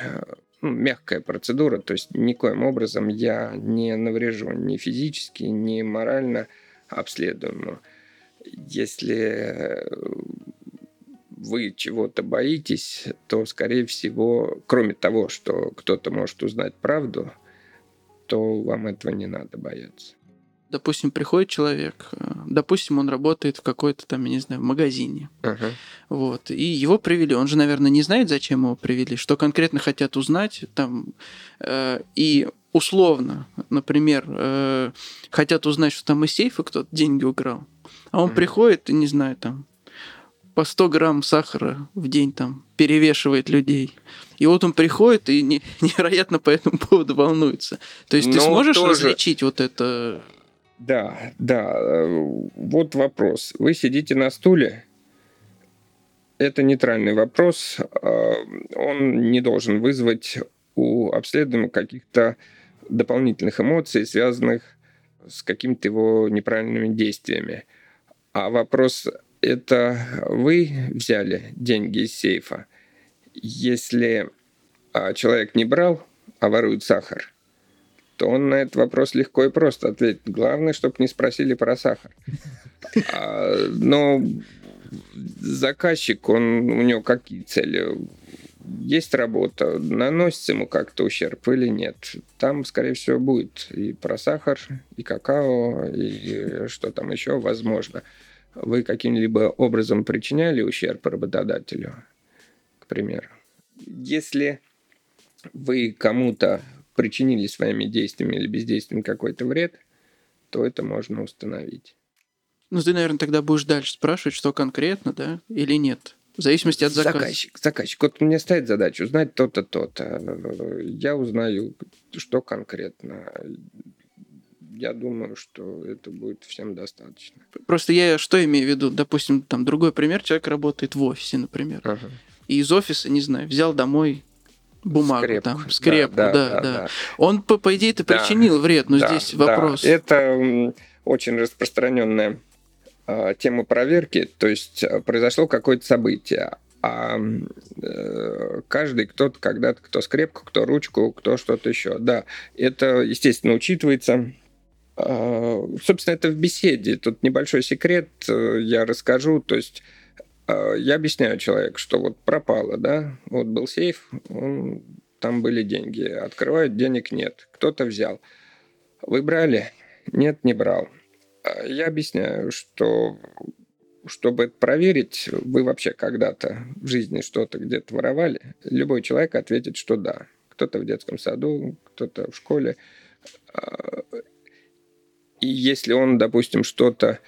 ну, мягкая процедура, то есть никоим образом я не наврежу ни физически, ни морально обследуемую. Если вы чего-то боитесь, то, скорее всего, кроме того, что кто-то может узнать правду, то вам этого не надо бояться допустим, приходит человек, э, допустим, он работает в какой-то там, я не знаю, в магазине, uh-huh. вот, и его привели, он же, наверное, не знает, зачем его привели, что конкретно хотят узнать, там, э, и условно, например, э, хотят узнать, что там из сейфа кто-то деньги украл, а он uh-huh. приходит и, не знаю, там, по 100 грамм сахара в день там перевешивает людей. И вот он приходит и не, невероятно по этому поводу волнуется. То есть ты Но сможешь тоже- различить вот это... Да, да. э, Вот вопрос. Вы сидите на стуле. Это нейтральный вопрос. э, Он не должен вызвать у обследуемого каких-то дополнительных эмоций, связанных с какими-то его неправильными действиями. А вопрос это вы взяли деньги из сейфа. Если а, человек не брал, а ворует сахар, то он на этот вопрос легко и просто ответит. Главное, чтобы не спросили про сахар. А, но заказчик, он, у него какие цели? Есть работа, наносится ему как-то ущерб или нет? Там, скорее всего, будет и про сахар, и какао, и что там еще возможно. Вы каким-либо образом причиняли ущерб работодателю, к примеру? Если вы кому-то причинили своими действиями или бездействием какой-то вред, то это можно установить. Ну, ты, наверное, тогда будешь дальше спрашивать, что конкретно, да, или нет. В зависимости от заказа. Заказчик, заказчик. Вот мне ставит задачу узнать то-то, то-то. Я узнаю, что конкретно. Я думаю, что это будет всем достаточно. Просто я что имею в виду? Допустим, там другой пример. Человек работает в офисе, например. Ага. И из офиса, не знаю, взял домой бумагу Скрепку. там, скрепку, да, да. да. Он, по, по идее, ты Да. причинил вред, но Да, здесь да. вопрос. Это м, очень распространенная а, тема проверки. То есть а, произошло какое-то событие, а э, каждый кто-то когда-то, кто скрепку, кто ручку, кто что-то еще. Да, это, естественно, учитывается. А, Собственно, это в беседе. Тут небольшой секрет э, я расскажу. То есть я объясняю человеку, что вот пропало, да, вот был сейф, он- там были деньги, открывают, денег нет, кто-то взял. Вы брали? Нет, не брал. А Я объясняю, что чтобы это проверить, вы вообще когда-то в жизни что-то где-то воровали, любой человек ответит, что да. Кто-то в детском саду, кто-то в школе. А, И если он, допустим, что-то,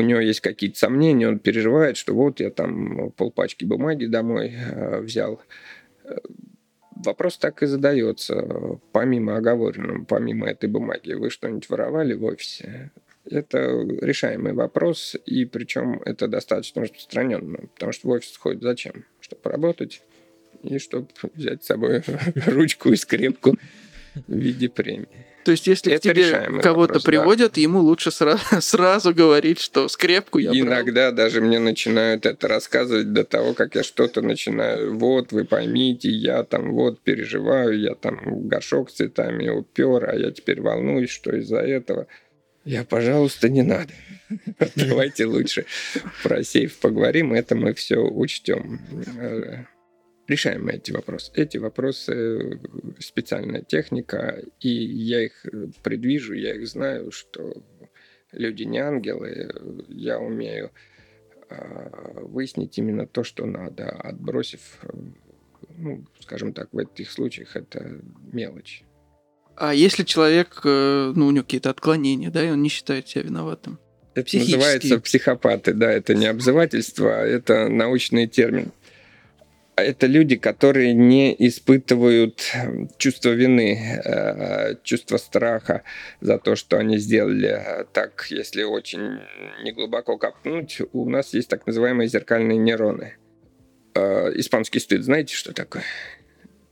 у него есть какие-то сомнения, он переживает, что вот я там полпачки бумаги домой э, взял. Э, Вопрос так и задается, помимо оговоренного, помимо этой бумаги. Вы что-нибудь воровали в офисе? Это решаемый вопрос, и причем это достаточно распространенно, потому что в офис ходит зачем? Чтобы работать и чтобы взять с собой ручку и скрепку в виде премии. То есть, если к Это тебе решаемый кого-то вопрос, да. приводят, ему лучше сразу, сразу говорить, что скрепку я брал. Иногда даже мне начинают это рассказывать до того, как я что-то начинаю. Вот, вы поймите, я там вот переживаю, я там горшок с цветами упер, а я теперь волнуюсь, что из-за этого. Я, пожалуйста, не надо. Давайте лучше про сейф поговорим, это мы все учтем. Э, Решаем мы эти вопросы. Эти вопросы э, специальная техника, и я их э, предвижу, я их знаю, что люди не ангелы, я умею а, выяснить именно то, что надо, отбросив, э, ну, скажем так, в этих случаях это мелочь. А если человек, э, ну, у него какие-то отклонения, да, и он не считает себя виноватым? Это называется психопаты, да, это не обзывательство, а это научный термин. Это люди, которые не испытывают э, чувство вины, э, чувство страха за то, что они сделали. Так, если очень неглубоко копнуть, у нас есть так называемые зеркальные нейроны. Э, Испанский стыд, знаете, что такое?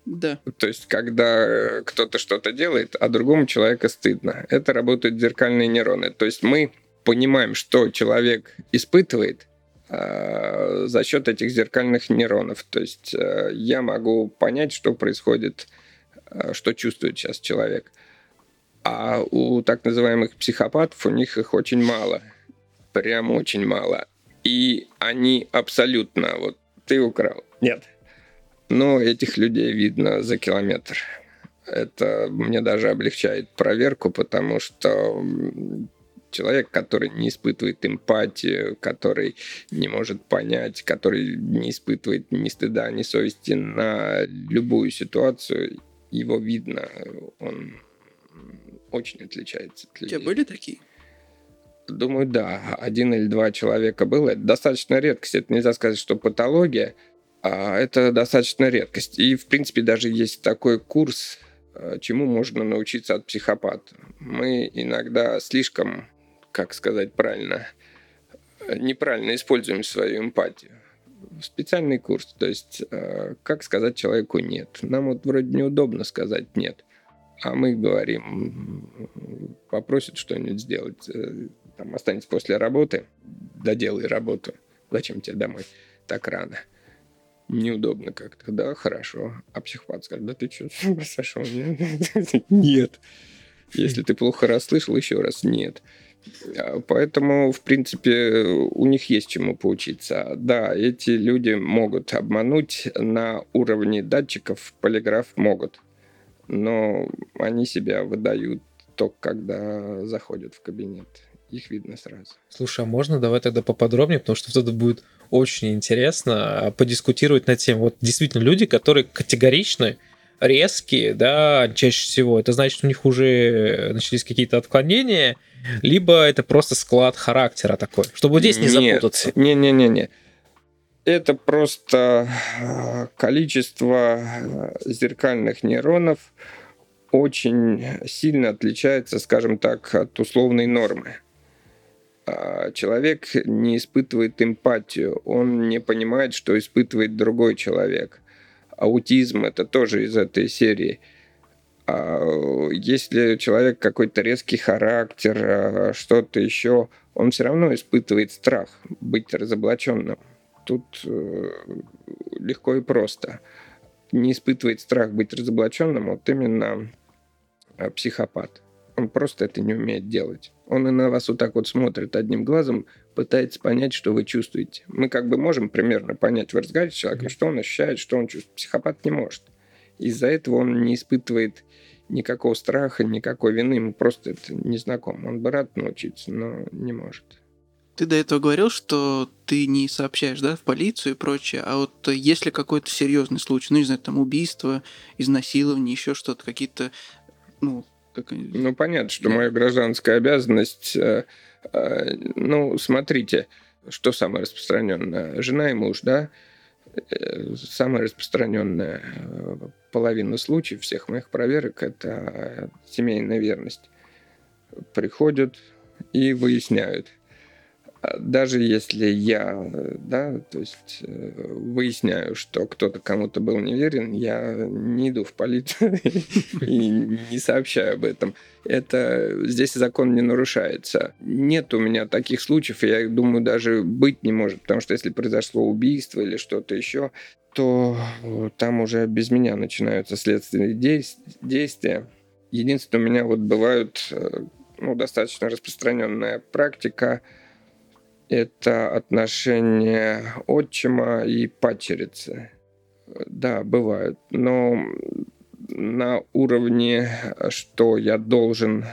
Да. То есть, когда э, кто-то что-то делает, а другому человеку стыдно. Это работают зеркальные нейроны. То есть мы понимаем, что человек испытывает э, за счет этих зеркальных нейронов. То есть э, я могу понять, что происходит, э, что чувствует сейчас человек. А у так называемых психопатов у них их очень мало. Прям очень мало. И они абсолютно, вот ты украл. Нет. Но этих людей видно за километр. Это мне даже облегчает проверку, потому что человек, который не испытывает эмпатию, который не может понять, который не испытывает ни стыда, ни совести на любую ситуацию, его видно, он очень отличается от У тебя людей. были такие? Думаю, да. Один или два человека было. Это достаточно редкость. Это нельзя сказать, что патология. А это достаточно редкость. И, в принципе, даже есть такой курс, э, чему можно научиться от психопата. Мы иногда слишком, как сказать правильно, неправильно используем свою эмпатию. Специальный курс, то есть э, как сказать человеку нет. Нам вот вроде неудобно сказать нет, а мы говорим, попросят что-нибудь сделать, э, там останется после работы, доделай работу, зачем тебе домой так рано? Неудобно как-то, да, хорошо. А психопат скажет, да ты что, сошел? Нет. Если ты плохо расслышал, еще раз нет. А, поэтому, в принципе, у них есть чему поучиться. Да, эти люди могут обмануть на уровне датчиков, полиграф могут. Но они себя выдают только когда заходят в кабинет. Их видно сразу. Слушай, а можно давай тогда поподробнее, потому что вот это будет очень интересно а, подискутировать над тем. Вот действительно люди, которые категоричны, резкие, да, чаще всего, это значит, у них уже начались какие-то отклонения, либо это просто склад характера такой, чтобы здесь не запутаться. Не-не-не-не. Это просто э, количество э, зеркальных нейронов очень сильно отличается, скажем так, от условной нормы. А человек не испытывает эмпатию, он не понимает, что испытывает другой человек. Аутизм это тоже из этой серии – а если человек какой-то резкий характер, а, что-то еще, он все равно испытывает страх быть разоблаченным. Тут э, легко и просто. Не испытывает страх быть разоблаченным вот именно а, психопат. Он просто это не умеет делать. Он и на вас вот так вот смотрит одним глазом, пытается понять, что вы чувствуете. Мы как бы можем примерно понять в разговоре с человеком, что он ощущает, что он чувствует. Психопат не может. Из-за этого он не испытывает никакого страха, никакой вины, ему просто это не знаком. Он бы рад научиться, но не может. Ты до этого говорил, что ты не сообщаешь, да, в полицию и прочее, а вот если какой-то серьезный случай, ну, не знаю, там убийство, изнасилование, еще что-то, какие-то, ну, как... Ну, понятно, что моя гражданская обязанность, э, э, ну, смотрите, что самое распространенное, жена и муж, да, Э, самая распространенная половина случаев всех моих проверок – это семейная верность. Приходят и выясняют, даже если я, да, то есть э, выясняю, что кто-то кому-то был неверен, я не иду в полицию и не сообщаю об этом. Это здесь закон не нарушается. Нет у меня таких случаев, я думаю, даже быть не может, потому что если произошло убийство или что-то еще, то там уже без меня начинаются следственные действия. Единственное, у меня вот бывают э, ну, достаточно распространенная практика – это отношения отчима и пачерицы. Да, бывают. Но на уровне, что я должен,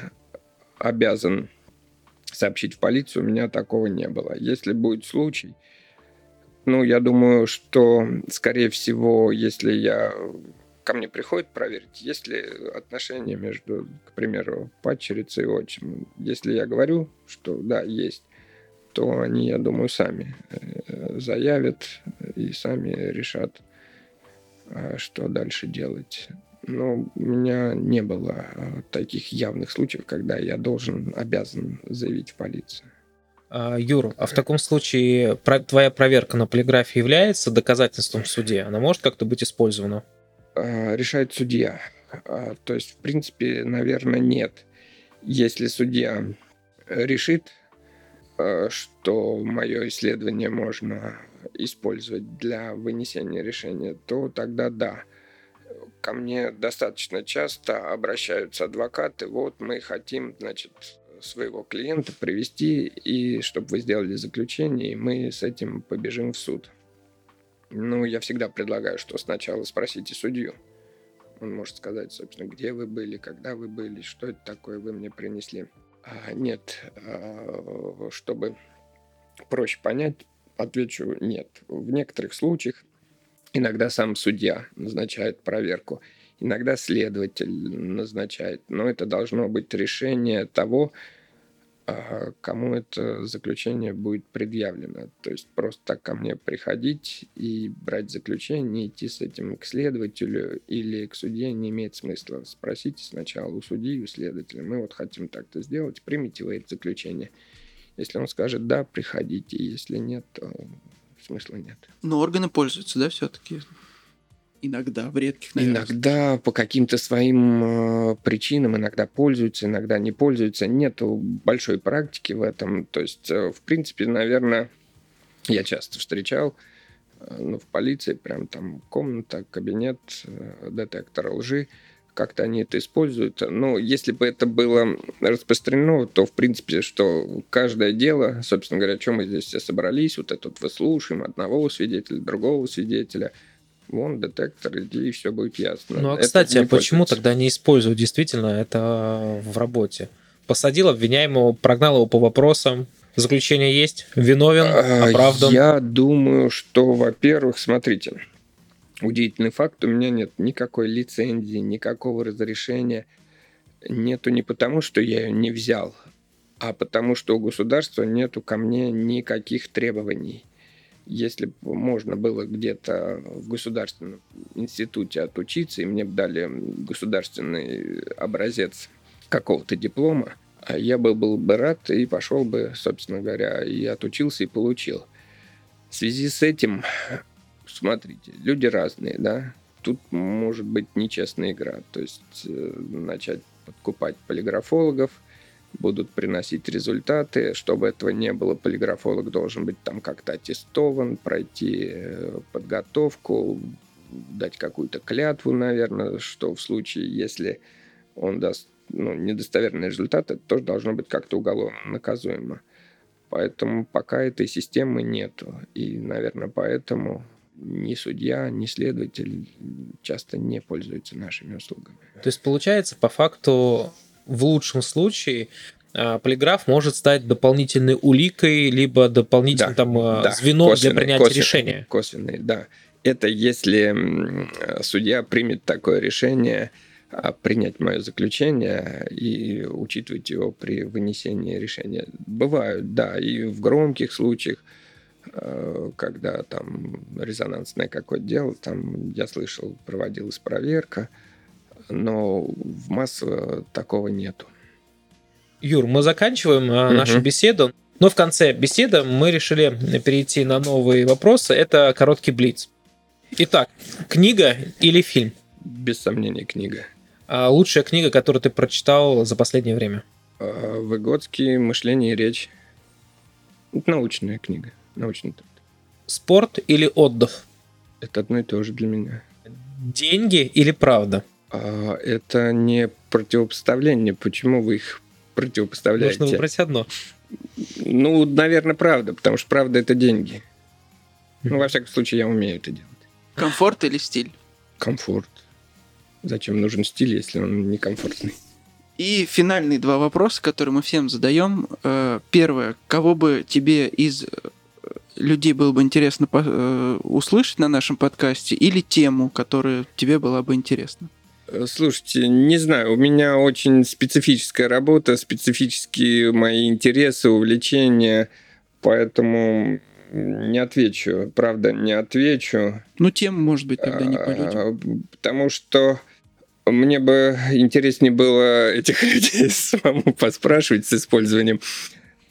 обязан сообщить в полицию, у меня такого не было. Если будет случай, ну, я думаю, что, скорее всего, если я ко мне приходит проверить, есть ли отношения между, к примеру, падчерицей и отчимом. Если я говорю, что да, есть, то они, я думаю, сами э, заявят и сами решат, а, что дальше делать. Но у меня не было а, таких явных случаев, когда я должен, обязан заявить в полицию. А, Юр, а в таком случае твоя проверка на полиграфе является доказательством в суде? Она может как-то быть использована? Решает судья. То есть, в принципе, наверное, нет. Если судья решит что мое исследование можно использовать для вынесения решения, то тогда да. Ко мне достаточно часто обращаются адвокаты, вот мы хотим, значит, своего клиента привести, и чтобы вы сделали заключение, и мы с этим побежим в суд. Ну, я всегда предлагаю, что сначала спросите судью. Он может сказать, собственно, где вы были, когда вы были, что это такое вы мне принесли. А, нет, а, чтобы проще понять, отвечу нет. В некоторых случаях иногда сам судья назначает проверку, иногда следователь назначает, но это должно быть решение того, кому это заключение будет предъявлено. То есть просто так ко мне приходить и брать заключение, идти с этим к следователю или к судье не имеет смысла. Спросите сначала у судьи, у следователя. Мы вот хотим так-то сделать, примите вы это заключение. Если он скажет «да», приходите. Если нет, то смысла нет. Но органы пользуются, да, все-таки? Иногда, в редких, наверное. Иногда по каким-то своим э, причинам, иногда пользуются, иногда не пользуются. Нет большой практики в этом. То есть, э, в принципе, наверное, я часто встречал, э, ну, в полиции прям там комната, кабинет, э, детектор лжи как-то они это используют. Но если бы это было распространено, то, в принципе, что каждое дело, собственно говоря, о чем мы здесь все собрались, вот это вот выслушаем одного свидетеля, другого свидетеля, вон детектор, иди, и все будет ясно. Ну, а, Это кстати, а почему пользуется. тогда не используют действительно это в работе? Посадил обвиняемого, прогнал его по вопросам, заключение есть, виновен, А, оправдан. Я думаю, что, во-первых, смотрите, удивительный факт, у меня нет никакой лицензии, никакого разрешения. Нету не потому, что я ее не взял, а потому, что у государства нету ко мне никаких требований. Если бы можно было где-то в государственном институте отучиться, и мне бы дали государственный образец какого-то диплома, а я бы был бы рад и пошел бы, собственно говоря, и отучился, и получил. В связи с этим, смотрите, люди разные, да, тут может быть нечестная игра, то есть э, начать подкупать полиграфологов, будут приносить результаты. Чтобы этого не было, полиграфолог должен быть там как-то аттестован, пройти э, подготовку, дать какую-то клятву, наверное, что в случае, если он даст ну, недостоверный результат, это тоже должно быть как-то уголовно наказуемо. Поэтому пока этой системы нету. И, наверное, поэтому ни судья, ни следователь часто не пользуются нашими услугами. То есть, получается, по факту, в лучшем случае, а, полиграф может стать дополнительной уликой, либо дополнительным Да, там, а, Да, звеном косвенный, для принятия косвенный, решения. Косвенный, да. Это если судья примет такое решение а, принять мое заключение и учитывать его при вынесении решения. Бывают, да, и в громких случаях, когда там резонансное какое-то дело, там, я слышал, проводилась проверка, но в массово такого нету. Юр, мы заканчиваем а, нашу беседу. Но в конце беседы мы решили перейти на новые вопросы. Это короткий блиц. Итак, книга или фильм? Без сомнения, книга. А лучшая книга, которую ты прочитал за последнее время? Э, Выгодский «Мышление и речь». Это научная книга. Научный труд. Спорт или отдых? Это одно и то же для меня. Деньги или правда? А, Это не противопоставление. Почему вы их противопоставляете? Нужно выбрать одно. Ну, наверное, правда, потому что правда это деньги. Ну, во всяком случае, я умею это делать. Комфорт или стиль? Комфорт. Зачем нужен стиль, если он некомфортный? И финальные два вопроса, которые мы всем задаем. Э, Первое. Кого бы тебе из э, людей было бы интересно э, услышать на нашем подкасте или тему, которая тебе была бы интересна? Слушайте, не знаю, у меня очень специфическая работа, специфические мои интересы, увлечения, поэтому не отвечу. Правда, не отвечу. Ну, тему, может быть, тогда не. А, Потому что мне бы интереснее было этих людей самому поспрашивать с использованием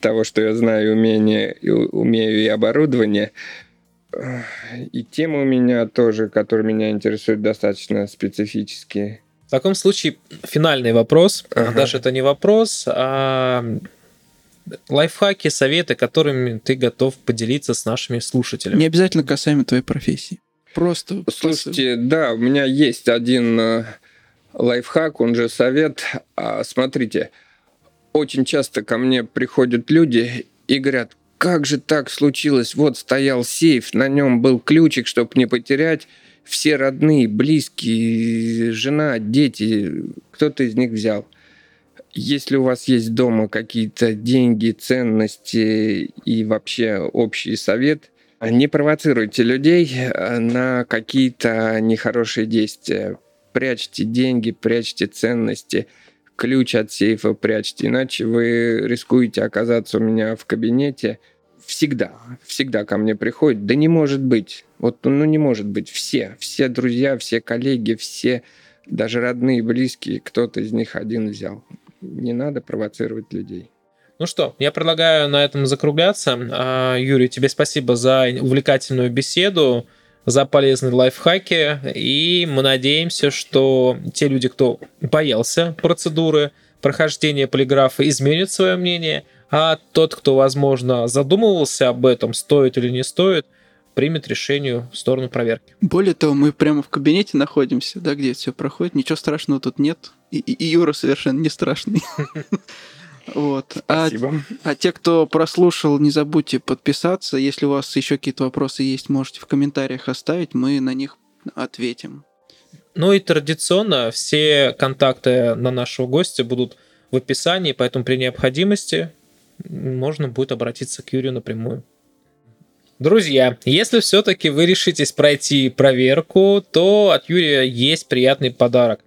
того, что я знаю, умение, умею и оборудование. И темы у меня тоже, которые меня интересуют, достаточно специфические. В таком случае финальный вопрос. Ага. Даже это не вопрос, а лайфхаки, советы, которыми ты готов поделиться с нашими слушателями. Не обязательно касаемо твоей профессии. Просто Слушайте, да, у меня есть один э, лайфхак, он же совет. А, Смотрите, очень часто ко мне приходят люди и говорят, как же так случилось? Вот стоял сейф, на нем был ключик, чтобы не потерять. Все родные, близкие, жена, дети, кто-то из них взял. Если у вас есть дома какие-то деньги, ценности и вообще общий совет, не провоцируйте людей на какие-то нехорошие действия. Прячьте деньги, прячьте ценности. Ключ от сейфа прячьте, иначе вы рискуете оказаться у меня в кабинете. Всегда, всегда ко мне приходят. Да не может быть. Вот, ну не может быть. Все, все друзья, все коллеги, все, даже родные, близкие, кто-то из них один взял. Не надо провоцировать людей. Ну что, я предлагаю на этом закругляться. А, Юрий, тебе спасибо за увлекательную беседу, за полезные лайфхаки. И мы надеемся, что те люди, кто боялся процедуры прохождения полиграфа, изменят свое мнение, а тот, кто, возможно, задумывался об этом, стоит или не стоит, примет решение в сторону проверки. Более того, мы прямо в кабинете находимся, да, где все проходит. Ничего страшного тут нет. И, и, и Юра совершенно не страшный. Вот. А, а те, кто прослушал, не забудьте подписаться. Если у вас еще какие-то вопросы есть, можете в комментариях оставить, мы на них ответим. Ну и традиционно все контакты на нашего гостя будут в описании, поэтому при необходимости можно будет обратиться к Юрию напрямую. Друзья, если все-таки вы решитесь пройти проверку, то от Юрия есть приятный подарок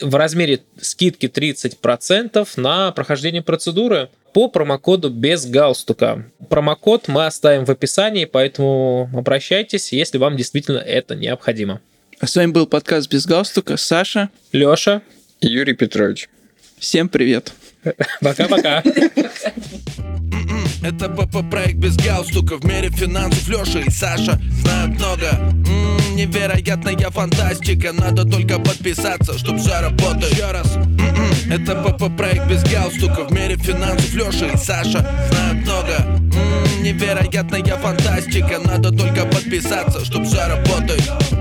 в размере скидки 30% на прохождение процедуры по промокоду без галстука. Промокод мы оставим в описании, поэтому обращайтесь, если вам действительно это необходимо. А с вами был подкаст без галстука. Саша, Лёша, Юрий Петрович. Всем привет. Пока-пока. Это ПП-проект без галстука В мире финансов Леша и Саша знают много. М-м, Невероятная фантастика Надо только подписаться, чтоб все работало Еще раз. М-м, Это ПП-проект без галстука В мире финансов Леша и Саша знают много. М-м, Невероятная фантастика Надо только подписаться, чтоб все работало